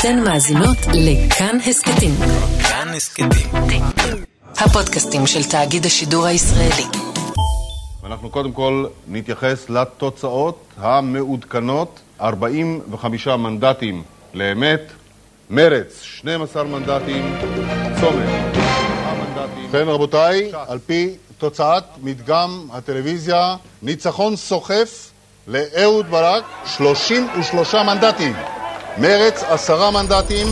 אתן מאזינות לכאן הסכתים. כאן הסכתים. הפודקאסטים של תאגיד השידור הישראלי. אנחנו קודם כל נתייחס לתוצאות המעודכנות, 45 מנדטים לאמת, מרץ 12 מנדטים, צומת 4 מנדטים. כן רבותיי, על פי תוצאת מדגם הטלוויזיה, ניצחון סוחף לאהוד ברק, 33 מנדטים. מרץ, עשרה מנדטים.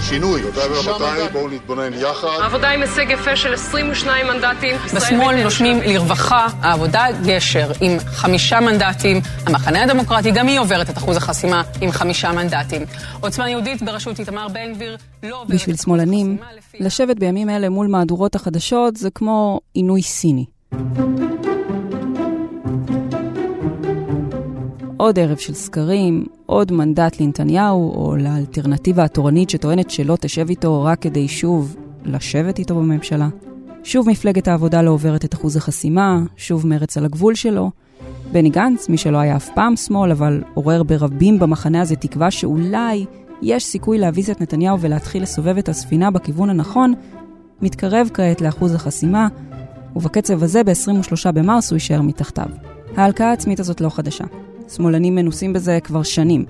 שינוי, שישה מנדטים. בואו נתבונן יחד. העבודה עם הישג יפה של 22 מנדטים. בשמאל נושמים לרווחה, העבודה גשר עם חמישה מנדטים, המחנה הדמוקרטי גם היא עוברת את אחוז החסימה עם חמישה מנדטים. עוצמה יהודית בראשות איתמר בן גביר לא עוברת בשביל שמאלנים, לשבת בימים אלה מול מהדורות החדשות זה כמו עינוי סיני. עוד ערב של סקרים, עוד מנדט לנתניהו, או לאלטרנטיבה התורנית שטוענת שלא תשב איתו רק כדי שוב לשבת איתו בממשלה. שוב מפלגת העבודה לא עוברת את אחוז החסימה, שוב מרץ על הגבול שלו. בני גנץ, מי שלא היה אף פעם שמאל, אבל עורר ברבים במחנה הזה תקווה שאולי יש סיכוי להביס את נתניהו ולהתחיל לסובב את הספינה בכיוון הנכון, מתקרב כעת לאחוז החסימה, ובקצב הזה ב-23 במרס הוא יישאר מתחתיו. ההלקאה העצמית הזאת לא חדשה. שמאלנים מנוסים בזה כבר שנים.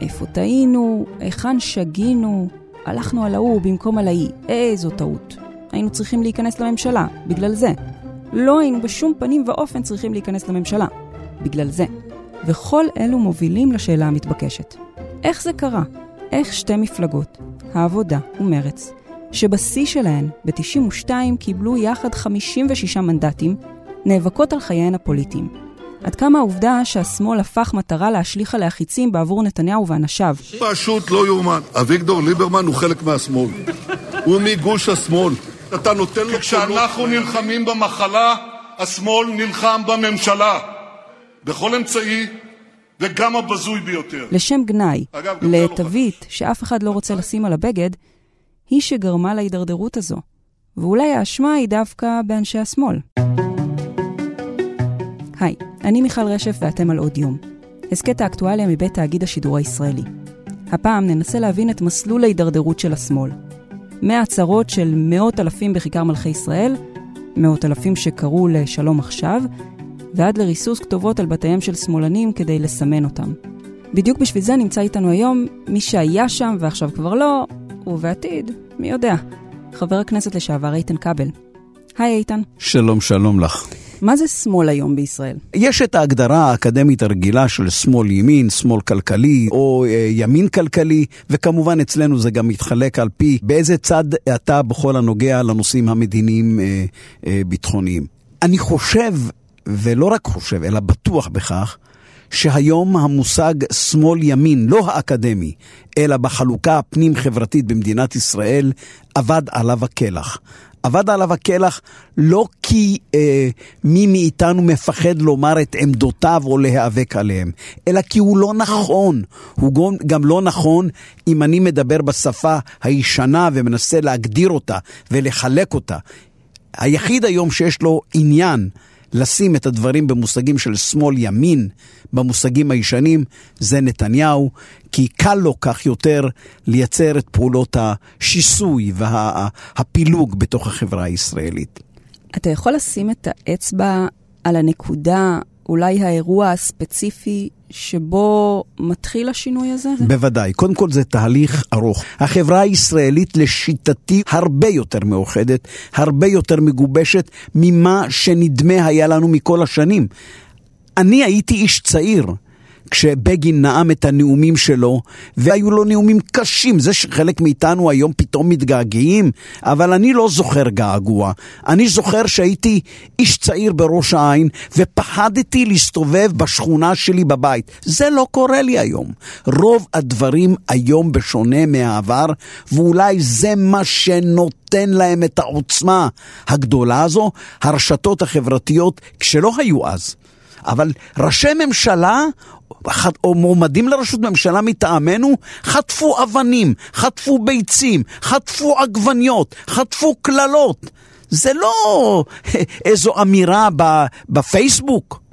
איפה טעינו? היכן שגינו? הלכנו על ההוא במקום על ההיא. איזו טעות. היינו צריכים להיכנס לממשלה, בגלל זה. לא היינו בשום פנים ואופן צריכים להיכנס לממשלה, בגלל זה. וכל אלו מובילים לשאלה המתבקשת. איך זה קרה? איך שתי מפלגות, העבודה ומרץ, שבשיא שלהן, ב-92 קיבלו יחד 56 מנדטים, נאבקות על חייהן הפוליטיים. עד כמה העובדה שהשמאל הפך מטרה להשליך עליה חיצים בעבור נתניהו ואנשיו, פשוט לא יאומן. אביגדור ליברמן הוא חלק מהשמאל. הוא מגוש השמאל. אתה נותן לו... כשאנחנו נלחמים במחלה, השמאל נלחם בממשלה. בכל אמצעי, וגם הבזוי ביותר. לשם גנאי, לא לתווית שאף אחד לא רוצה לשים על הבגד, היא שגרמה להידרדרות הזו. ואולי האשמה היא דווקא באנשי השמאל. היי, אני מיכל רשף ואתם על עוד יום. הסכת האקטואליה מבית תאגיד השידור הישראלי. הפעם ננסה להבין את מסלול ההידרדרות של השמאל. מהצהרות של מאות אלפים בכיכר מלכי ישראל, מאות אלפים שקראו לשלום עכשיו, ועד לריסוס כתובות על בתיהם של שמאלנים כדי לסמן אותם. בדיוק בשביל זה נמצא איתנו היום מי שהיה שם ועכשיו כבר לא, ובעתיד, מי יודע, חבר הכנסת לשעבר איתן כבל. היי איתן, שלום, שלום לך. מה זה שמאל היום בישראל? יש את ההגדרה האקדמית הרגילה של שמאל ימין, שמאל כלכלי או אה, ימין כלכלי, וכמובן אצלנו זה גם מתחלק על פי באיזה צד אתה בכל הנוגע לנושאים המדיניים אה, אה. אני חושב, ולא רק חושב, אלא בטוח בכך, שהיום המושג שמאל-ימין, לא האקדמי, אלא בחלוקה הפנים-חברתית במדינת ישראל, אבד עליו הקלח. אבד עליו הקלח לא כי אה, מי מאיתנו מפחד לומר את עמדותיו או להיאבק עליהם, אלא כי הוא לא נכון. הוא גם, גם לא נכון אם אני מדבר בשפה הישנה ומנסה להגדיר אותה ולחלק אותה. היחיד היום שיש לו עניין לשים את הדברים במושגים של שמאל-ימין, במושגים הישנים, זה נתניהו, כי קל לו כך יותר לייצר את פעולות השיסוי והפילוג בתוך החברה הישראלית. אתה יכול לשים את האצבע על הנקודה, אולי האירוע הספציפי שבו מתחיל השינוי הזה? בוודאי. קודם כל זה תהליך ארוך. החברה הישראלית לשיטתי הרבה יותר מאוחדת, הרבה יותר מגובשת ממה שנדמה היה לנו מכל השנים. אני הייתי איש צעיר. כשבגין נאם את הנאומים שלו, והיו לו נאומים קשים, זה שחלק מאיתנו היום פתאום מתגעגעים, אבל אני לא זוכר געגוע. אני זוכר שהייתי איש צעיר בראש העין, ופחדתי להסתובב בשכונה שלי בבית. זה לא קורה לי היום. רוב הדברים היום בשונה מהעבר, ואולי זה מה שנותן להם את העוצמה הגדולה הזו, הרשתות החברתיות, כשלא היו אז. אבל ראשי ממשלה או מועמדים לראשות ממשלה מטעמנו חטפו אבנים, חטפו ביצים, חטפו עגבניות, חטפו קללות. זה לא איזו אמירה בפייסבוק.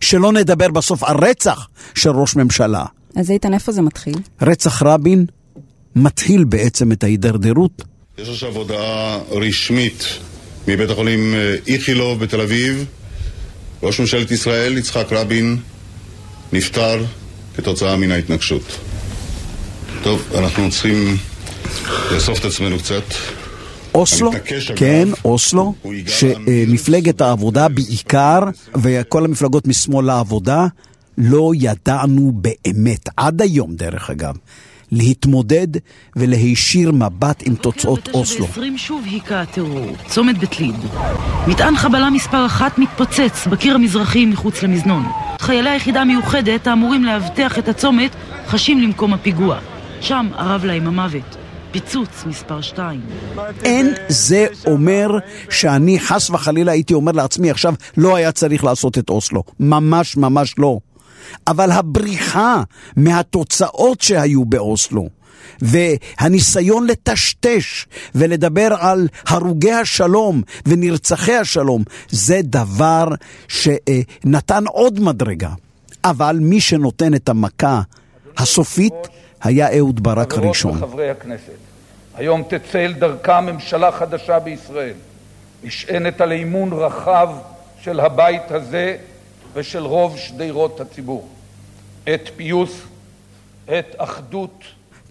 שלא נדבר בסוף על רצח של ראש ממשלה. אז איתן, איפה זה מתחיל? רצח רבין מתחיל בעצם את ההידרדרות? יש עכשיו הודעה רשמית מבית החולים אה, איכילוב בתל אביב. ראש ממשלת ישראל, יצחק רבין, נפטר כתוצאה מן ההתנגשות. טוב, אנחנו צריכים לאסוף את עצמנו קצת. אוסלו, המתעקש, אגב, כן, אוסלו, שמפלגת העבודה בעיקר, וכל המפלגות משמאל לעבודה, לא ידענו באמת, עד היום דרך אגב, להתמודד ולהישיר מבט עם תוצאות אוסלו. ב-20 שוב היכה הטרור, צומת בית ליד. מטען חבלה מספר אחת מתפוצץ בקיר המזרחי מחוץ למזנון. חיילי היחידה המיוחדת האמורים לאבטח את הצומת חשים למקום הפיגוע. שם ארב להם המוות. פיצוץ מספר שתיים. אין זה אומר שאני חס וחלילה הייתי אומר לעצמי עכשיו לא היה צריך לעשות את אוסלו. ממש ממש לא. אבל הבריחה מהתוצאות שהיו באוסלו והניסיון לטשטש ולדבר על הרוגי השלום ונרצחי השלום זה דבר שנתן עוד מדרגה. אבל מי שנותן את המכה הסופית היה אהוד ברק חברות הראשון. וחברי הכנסת, היום תצא אל דרכה ממשלה חדשה בישראל, נשענת על אמון רחב של הבית הזה ושל רוב שדרות הציבור. עת פיוס, עת אחדות,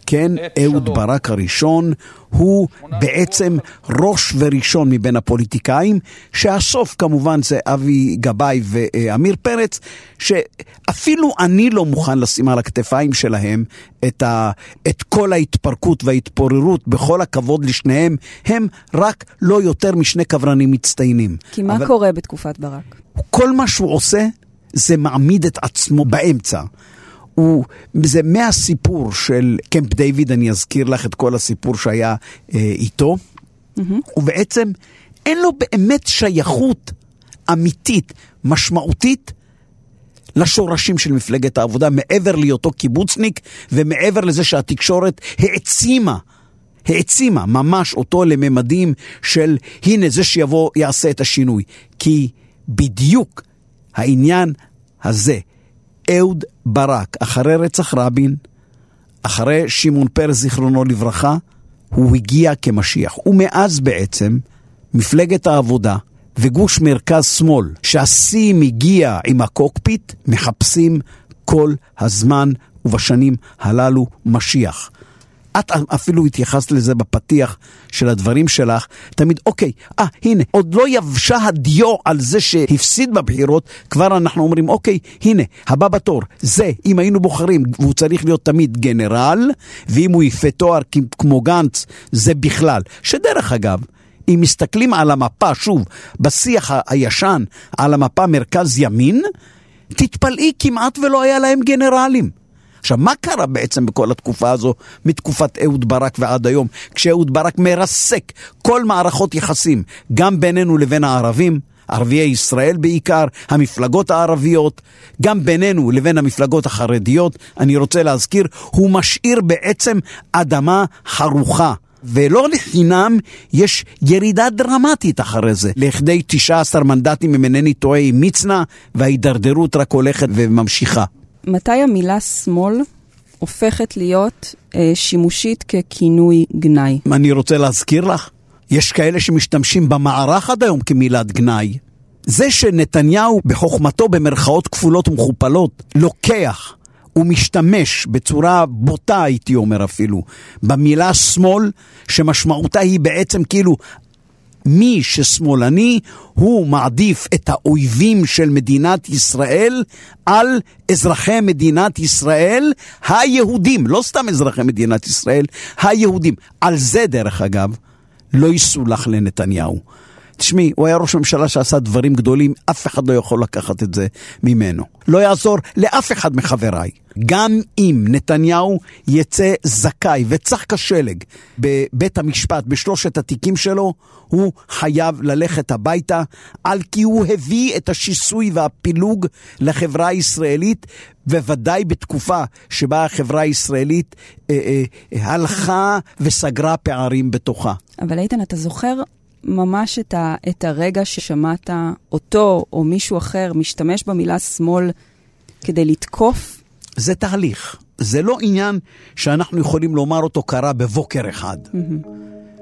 כן, אהוד שלום. ברק הראשון הוא בעצם ראש וראשון מבין הפוליטיקאים, שהסוף כמובן זה אבי גבאי ועמיר פרץ, שאפילו אני לא מוכן לשים על הכתפיים שלהם את, ה, את כל ההתפרקות וההתפוררות, בכל הכבוד לשניהם, הם רק לא יותר משני קברנים מצטיינים. כי מה אבל קורה בתקופת ברק? כל מה שהוא עושה זה מעמיד את עצמו באמצע. הוא, זה מהסיפור של קמפ דיוויד, אני אזכיר לך את כל הסיפור שהיה אה, איתו, ובעצם אין לו באמת שייכות אמיתית, משמעותית, לשורשים של מפלגת העבודה, מעבר להיותו קיבוצניק, ומעבר לזה שהתקשורת העצימה, העצימה ממש אותו לממדים של הנה זה שיבוא יעשה את השינוי. כי בדיוק העניין הזה, אהוד ברק, אחרי רצח רבין, אחרי שמעון פרס, זיכרונו לברכה, הוא הגיע כמשיח. ומאז בעצם, מפלגת העבודה וגוש מרכז-שמאל, שהשיא מגיע עם הקוקפיט, מחפשים כל הזמן ובשנים הללו משיח. את אפילו התייחסת לזה בפתיח של הדברים שלך, תמיד, אוקיי, אה, הנה, עוד לא יבשה הדיו על זה שהפסיד בבחירות, כבר אנחנו אומרים, אוקיי, הנה, הבא בתור, זה, אם היינו בוחרים, והוא צריך להיות תמיד גנרל, ואם הוא יפה תואר כמו גנץ, זה בכלל. שדרך אגב, אם מסתכלים על המפה, שוב, בשיח הישן, על המפה מרכז ימין, תתפלאי, כמעט ולא היה להם גנרלים. עכשיו, מה קרה בעצם בכל התקופה הזו, מתקופת אהוד ברק ועד היום, כשאהוד ברק מרסק כל מערכות יחסים, גם בינינו לבין הערבים, ערביי ישראל בעיקר, המפלגות הערביות, גם בינינו לבין המפלגות החרדיות, אני רוצה להזכיר, הוא משאיר בעצם אדמה חרוכה. ולא לחינם יש ירידה דרמטית אחרי זה, לכדי 19 מנדטים, אם אינני טועה, עם מצנע, וההידרדרות רק הולכת וממשיכה. מתי המילה שמאל הופכת להיות אה, שימושית ככינוי גנאי? אני רוצה להזכיר לך, יש כאלה שמשתמשים במערך עד היום כמילת גנאי. זה שנתניהו, בחוכמתו במרכאות כפולות ומכופלות, לוקח ומשתמש בצורה בוטה, הייתי אומר אפילו, במילה שמאל, שמשמעותה היא בעצם כאילו מי ששמאלני, הוא מעדיף את האויבים של מדינת ישראל על אזרחי מדינת ישראל היהודים, לא סתם אזרחי מדינת ישראל, היהודים. על זה, דרך אגב, לא יסולח לנתניהו. תשמעי, הוא היה ראש ממשלה שעשה דברים גדולים, אף אחד לא יכול לקחת את זה ממנו. לא יעזור לאף אחד מחבריי. גם אם נתניהו יצא זכאי וצח כשלג בבית המשפט בשלושת התיקים שלו, הוא חייב ללכת הביתה, על כי הוא הביא את השיסוי והפילוג לחברה הישראלית, בוודאי בתקופה שבה החברה הישראלית אה, אה, הלכה וסגרה פערים בתוכה. אבל איתן, אתה זוכר ממש את, ה, את הרגע ששמעת אותו או מישהו אחר משתמש במילה שמאל כדי לתקוף זה תהליך. זה לא עניין שאנחנו יכולים לומר אותו קרה בבוקר אחד.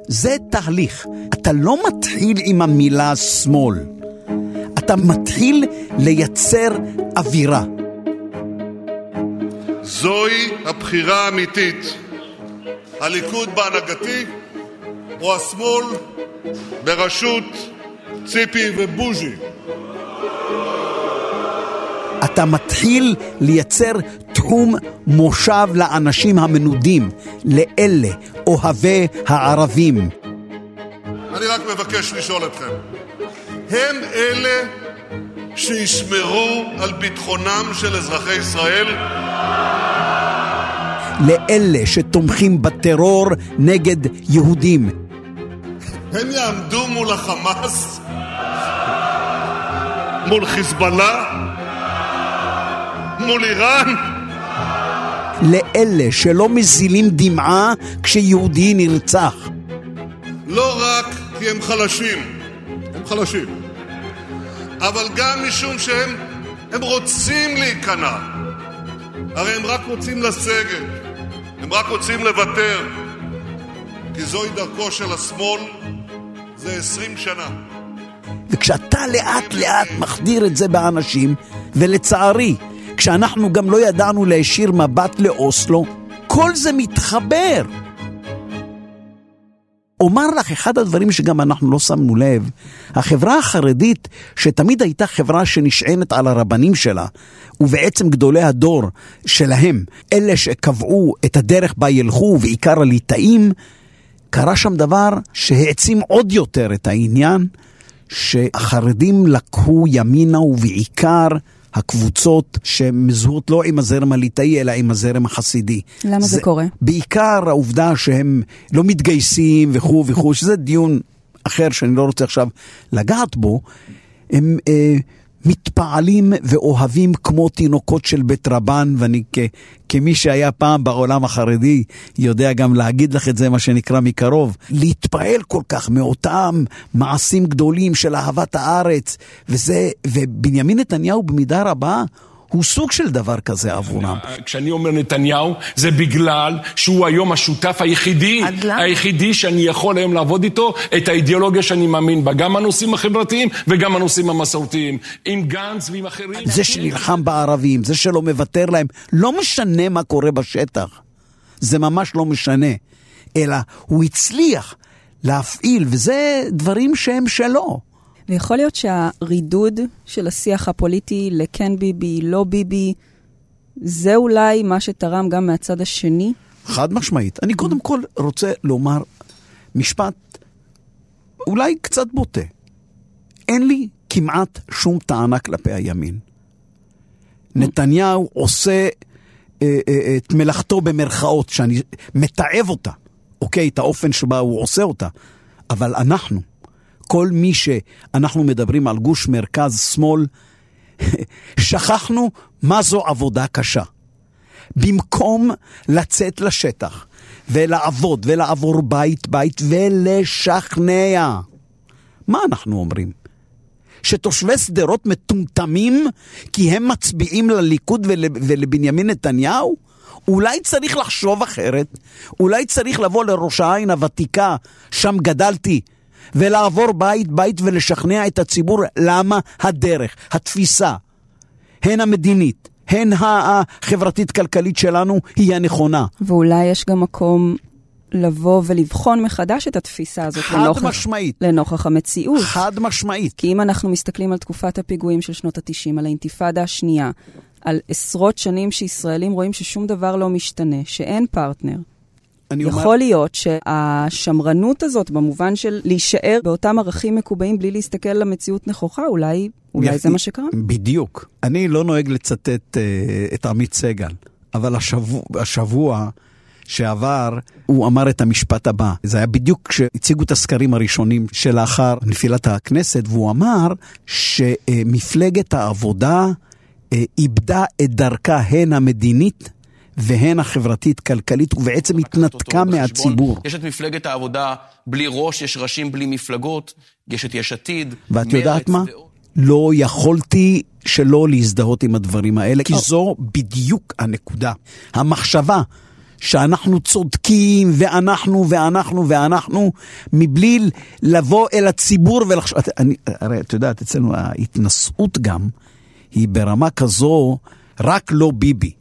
זה תהליך. אתה לא מתחיל עם המילה שמאל. אתה מתחיל לייצר אווירה. זוהי הבחירה האמיתית. הליכוד בהנהגתי או השמאל בראשות ציפי ובוז'י. אתה מתחיל לייצר תחום מושב לאנשים המנודים, לאלה אוהבי הערבים. אני רק מבקש לשאול אתכם, הם אלה שישמרו על ביטחונם של אזרחי ישראל? לאלה שתומכים בטרור נגד יהודים. הם יעמדו מול החמאס? מול חיזבאללה? מול איראן? לאלה שלא מזילים דמעה כשיהודי נרצח. לא רק כי הם חלשים, הם חלשים, אבל גם משום שהם הם רוצים להיכנע. הרי הם רק רוצים לסגת, הם רק רוצים לוותר, כי זוהי דרכו של השמאל זה עשרים שנה. וכשאתה לאט לאט מחדיר את זה באנשים, ולצערי, כשאנחנו גם לא ידענו להישיר מבט לאוסלו, כל זה מתחבר. אומר לך, אחד הדברים שגם אנחנו לא שמנו לב, החברה החרדית, שתמיד הייתה חברה שנשענת על הרבנים שלה, ובעצם גדולי הדור שלהם, אלה שקבעו את הדרך בה ילכו, ובעיקר הליטאים, קרה שם דבר שהעצים עוד יותר את העניין, שהחרדים לקחו ימינה ובעיקר הקבוצות שמזוהות לא עם הזרם הליטאי, אלא עם הזרם החסידי. למה זה, זה קורה? בעיקר העובדה שהם לא מתגייסים וכו' וכו', שזה דיון אחר שאני לא רוצה עכשיו לגעת בו, הם אה, מתפעלים ואוהבים כמו תינוקות של בית רבן, ואני כ, כמי שהיה פעם בעולם החרדי, יודע גם להגיד לך את זה, מה שנקרא מקרוב. להתפעל כל כך מאותם מעשים גדולים של אהבת הארץ, וזה, ובנימין נתניהו במידה רבה, הוא סוג של דבר כזה עבורם. כשאני אומר נתניהו, זה בגלל שהוא היום השותף היחידי, היחידי שאני יכול היום לעבוד איתו את האידיאולוגיה שאני מאמין בה, גם הנושאים החברתיים וגם הנושאים המסורתיים. עם גנץ ועם אחרים. זה שנלחם בערבים, זה שלא מוותר להם, לא משנה מה קורה בשטח. זה ממש לא משנה. אלא הוא הצליח להפעיל, וזה דברים שהם שלו. ויכול להיות שהרידוד של השיח הפוליטי לכן ביבי, לא ביבי, זה אולי מה שתרם גם מהצד השני? חד משמעית. אני קודם כל רוצה לומר משפט אולי קצת בוטה. אין לי כמעט שום טענה כלפי הימין. נתניהו עושה אה, אה, את מלאכתו במרכאות, שאני מתעב אותה, אוקיי, את האופן שבה הוא עושה אותה, אבל אנחנו, כל מי שאנחנו מדברים על גוש מרכז-שמאל, שכחנו מה זו עבודה קשה. במקום לצאת לשטח ולעבוד ולעבור בית-בית ולשכנע, מה אנחנו אומרים? שתושבי שדרות מטומטמים כי הם מצביעים לליכוד ול, ולבנימין נתניהו? אולי צריך לחשוב אחרת, אולי צריך לבוא לראש העין הוותיקה, שם גדלתי, ולעבור בית-בית ולשכנע את הציבור למה הדרך, התפיסה, הן המדינית, הן החברתית-כלכלית שלנו, היא הנכונה. ואולי יש גם מקום לבוא ולבחון מחדש את התפיסה הזאת חד לנוכח, משמעית. לנוכח המציאות. חד משמעית. כי אם אנחנו מסתכלים על תקופת הפיגועים של שנות ה-90, על האינתיפאדה השנייה, על עשרות שנים שישראלים רואים ששום דבר לא משתנה, שאין פרטנר, יכול אומר... להיות שהשמרנות הזאת, במובן של להישאר באותם ערכים מקובעים בלי להסתכל למציאות נכוחה, אולי, אולי זה מה שקרה. בדיוק. אני לא נוהג לצטט uh, את עמית סגל, אבל השבוע, השבוע שעבר, הוא אמר את המשפט הבא. זה היה בדיוק כשהציגו את הסקרים הראשונים שלאחר נפילת הכנסת, והוא אמר שמפלגת העבודה uh, איבדה את דרכה הן המדינית והן החברתית-כלכלית, ובעצם התנתקה מהציבור. יש את מפלגת העבודה בלי ראש, יש ראשים בלי מפלגות, יש את יש עתיד, ואת יודעת מה? לא יכולתי שלא להזדהות עם הדברים האלה, כי זו בדיוק הנקודה. המחשבה שאנחנו צודקים, ואנחנו, ואנחנו, ואנחנו, מבלי לבוא אל הציבור ולחשוב... אני, הרי את יודעת, אצלנו ההתנשאות גם היא ברמה כזו, רק לא ביבי.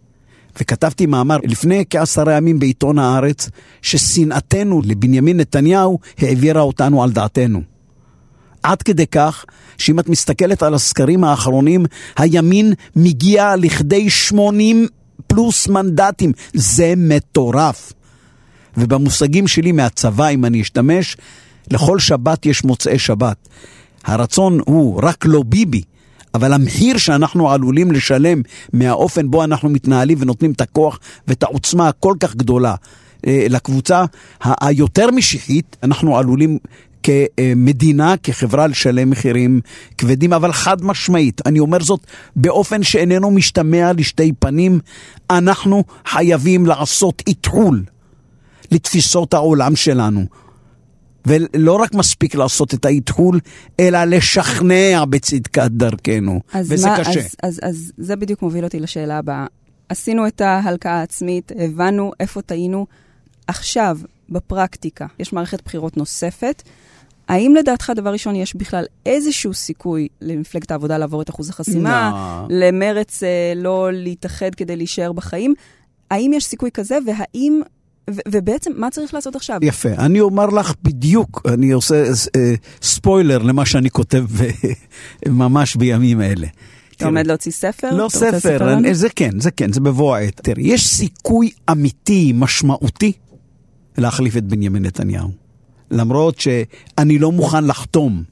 וכתבתי מאמר לפני כעשרה ימים בעיתון הארץ, ששנאתנו לבנימין נתניהו העבירה אותנו על דעתנו. עד כדי כך שאם את מסתכלת על הסקרים האחרונים, הימין מגיע לכדי 80 פלוס מנדטים. זה מטורף. ובמושגים שלי מהצבא, אם אני אשתמש, לכל שבת יש מוצאי שבת. הרצון הוא רק לא ביבי, אבל המחיר שאנחנו עלולים לשלם מהאופן בו אנחנו מתנהלים ונותנים את הכוח ואת העוצמה הכל כך גדולה אה, לקבוצה היותר משיחית, אנחנו עלולים כמדינה, כחברה, לשלם מחירים כבדים, אבל חד משמעית, אני אומר זאת באופן שאיננו משתמע לשתי פנים, אנחנו חייבים לעשות איתחול לתפיסות העולם שלנו. ולא רק מספיק לעשות את האיתחול, אלא לשכנע בצדקת דרכנו, וזה מה, קשה. אז, אז, אז זה בדיוק מוביל אותי לשאלה הבאה. עשינו את ההלקאה העצמית, הבנו איפה טעינו. עכשיו, בפרקטיקה, יש מערכת בחירות נוספת. האם לדעתך, דבר ראשון, יש בכלל איזשהו סיכוי למפלגת העבודה לעבור את אחוז החסימה, לא. למרץ אה, לא להתאחד כדי להישאר בחיים? האם יש סיכוי כזה, והאם... ו- ובעצם, מה צריך לעשות עכשיו? יפה, אני אומר לך בדיוק, אני עושה אה, ספוילר למה שאני כותב אה, ממש בימים אלה. אתה עומד להוציא ספר? לא ספר, לנו? אני- זה כן, זה כן, זה בבוא העת. תראי, יש סיכוי אמיתי, משמעותי, להחליף את בנימין נתניהו. למרות שאני לא מוכן לחתום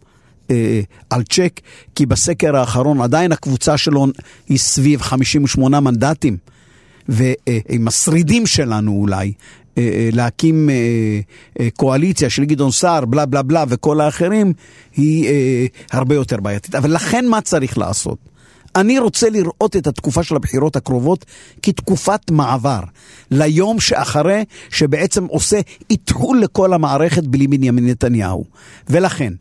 אה, על צ'ק, כי בסקר האחרון עדיין הקבוצה שלו היא סביב 58 מנדטים, ועם השרידים שלנו אולי, אה, אה, להקים אה, אה, קואליציה של גדעון סער, בלה בלה בלה, וכל האחרים, היא אה, הרבה יותר בעייתית. אבל לכן מה צריך לעשות? אני רוצה לראות את התקופה של הבחירות הקרובות כתקופת מעבר, ליום שאחרי, שבעצם עושה איתחול לכל המערכת בלי בנימין נתניהו. ולכן,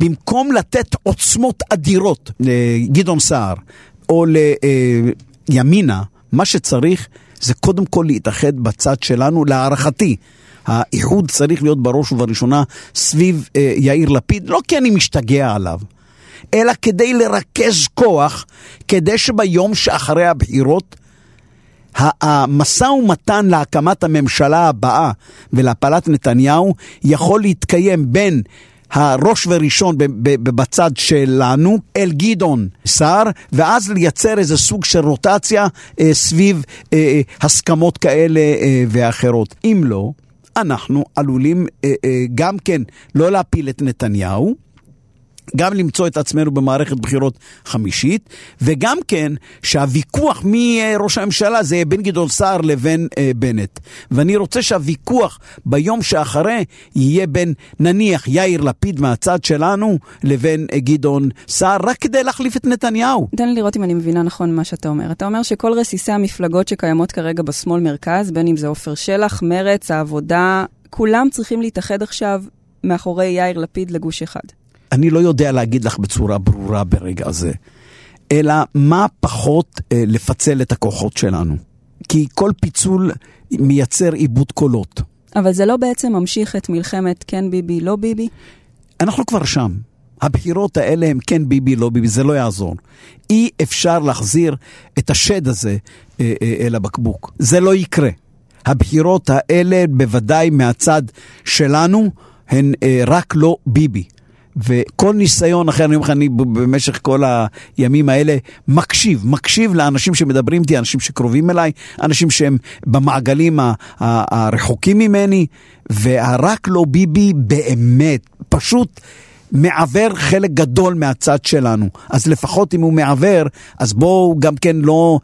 במקום לתת עוצמות אדירות לגדעון סער או לימינה, מה שצריך זה קודם כל להתאחד בצד שלנו, להערכתי. האיחוד צריך להיות בראש ובראשונה סביב אה, יאיר לפיד, לא כי אני משתגע עליו. אלא כדי לרכז כוח, כדי שביום שאחרי הבחירות, המשא ומתן להקמת הממשלה הבאה ולהפלת נתניהו יכול להתקיים בין הראש וראשון בצד שלנו אל גדעון סער, ואז לייצר איזה סוג של רוטציה אה, סביב אה, אה, הסכמות כאלה אה, ואחרות. אם לא, אנחנו עלולים אה, אה, גם כן לא להפיל את נתניהו, גם למצוא את עצמנו במערכת בחירות חמישית, וגם כן שהוויכוח מי ראש הממשלה זה בין גדעון סער לבין אה, בנט. ואני רוצה שהוויכוח ביום שאחרי יהיה בין נניח יאיר לפיד מהצד שלנו לבין אה, גדעון סער, רק כדי להחליף את נתניהו. תן לי לראות אם אני מבינה נכון מה שאתה אומר. אתה אומר שכל רסיסי המפלגות שקיימות כרגע בשמאל-מרכז, בין אם זה עופר שלח, מרץ, העבודה, כולם צריכים להתאחד עכשיו מאחורי יאיר לפיד לגוש אחד. אני לא יודע להגיד לך בצורה ברורה ברגע זה, אלא מה פחות אה, לפצל את הכוחות שלנו. כי כל פיצול מייצר עיבוד קולות. אבל זה לא בעצם ממשיך את מלחמת כן ביבי, לא ביבי? אנחנו כבר שם. הבחירות האלה הם כן ביבי, לא ביבי, זה לא יעזור. אי אפשר להחזיר את השד הזה אה, אה, אל הבקבוק. זה לא יקרה. הבחירות האלה, בוודאי מהצד שלנו, הן אה, רק לא ביבי. וכל ניסיון אחר, אני אומר לך, אני במשך כל הימים האלה מקשיב, מקשיב לאנשים שמדברים איתי, אנשים שקרובים אליי, אנשים שהם במעגלים הרחוקים ממני, והרק לא ביבי באמת, פשוט מעוור חלק גדול מהצד שלנו. אז לפחות אם הוא מעוור, אז בואו גם כן לא,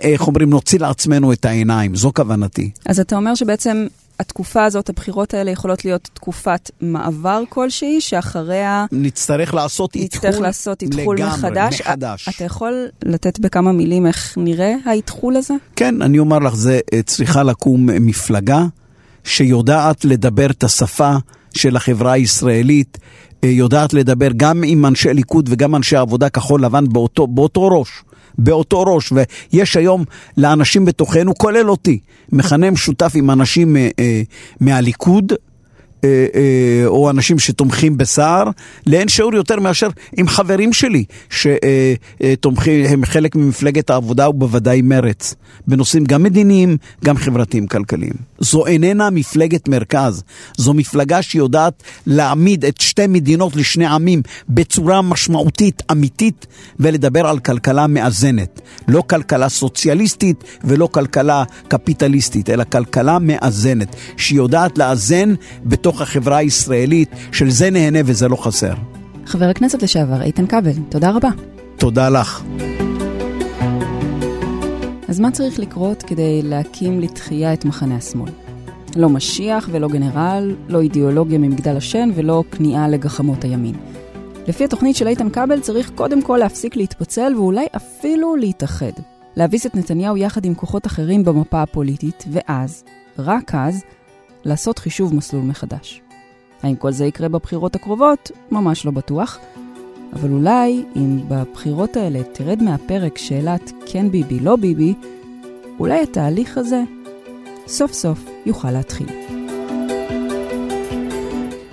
איך אומרים, נוציא לעצמנו את העיניים, זו כוונתי. אז אתה אומר שבעצם התקופה הזאת, הבחירות האלה יכולות להיות תקופת מעבר כלשהי, שאחריה נצטרך לעשות איתחול נצטרך לעשות איתחול לגמרי, מחדש. מחדש. אתה יכול לתת בכמה מילים איך נראה האיתחול הזה? כן, אני אומר לך, זה אה, צריכה לקום מפלגה שיודעת לדבר את השפה של החברה הישראלית, אה, יודעת לדבר גם עם אנשי ליכוד וגם אנשי עבודה כחול לבן באותו, באותו ראש. באותו ראש, ויש היום לאנשים בתוכנו, כולל אותי, מכנה משותף עם אנשים אה, אה, מהליכוד, או אנשים שתומכים בסער, לאין שיעור יותר מאשר עם חברים שלי שתומכים, הם חלק ממפלגת העבודה ובוודאי מרץ, בנושאים גם מדיניים, גם חברתיים כלכליים. זו איננה מפלגת מרכז, זו מפלגה שיודעת להעמיד את שתי מדינות לשני עמים בצורה משמעותית, אמיתית, ולדבר על כלכלה מאזנת. לא כלכלה סוציאליסטית ולא כלכלה קפיטליסטית, אלא כלכלה מאזנת, שיודעת לאזן בתוך... בתוך החברה הישראלית, של זה נהנה וזה לא חסר. חבר הכנסת לשעבר איתן כבל, תודה רבה. תודה לך. אז מה צריך לקרות כדי להקים לתחייה את מחנה השמאל? לא משיח ולא גנרל, לא אידיאולוגיה ממגדל השן ולא כניעה לגחמות הימין. לפי התוכנית של איתן כבל צריך קודם כל להפסיק להתפצל ואולי אפילו להתאחד. להביס את נתניהו יחד עם כוחות אחרים במפה הפוליטית, ואז, רק אז, לעשות חישוב מסלול מחדש. האם כל זה יקרה בבחירות הקרובות? ממש לא בטוח. אבל אולי אם בבחירות האלה תרד מהפרק שאלת כן ביבי, לא ביבי, אולי התהליך הזה סוף סוף יוכל להתחיל.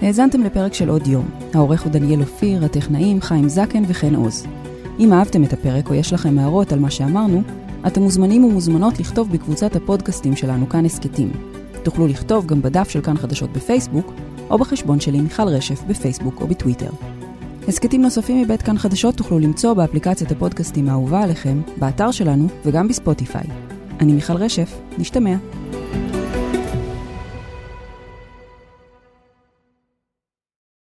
האזנתם לפרק של עוד יום. העורך הוא דניאל אופיר, הטכנאים חיים זקן וחן עוז. אם אהבתם את הפרק או יש לכם הערות על מה שאמרנו, אתם מוזמנים ומוזמנות לכתוב בקבוצת הפודקאסטים שלנו כאן הסכתים. תוכלו לכתוב גם בדף של כאן חדשות בפייסבוק, או בחשבון שלי מיכל רשף בפייסבוק או בטוויטר. הסכתים נוספים מבית כאן חדשות תוכלו למצוא באפליקציית הפודקאסטים האהובה עליכם, באתר שלנו וגם בספוטיפיי. אני מיכל רשף, נשתמע.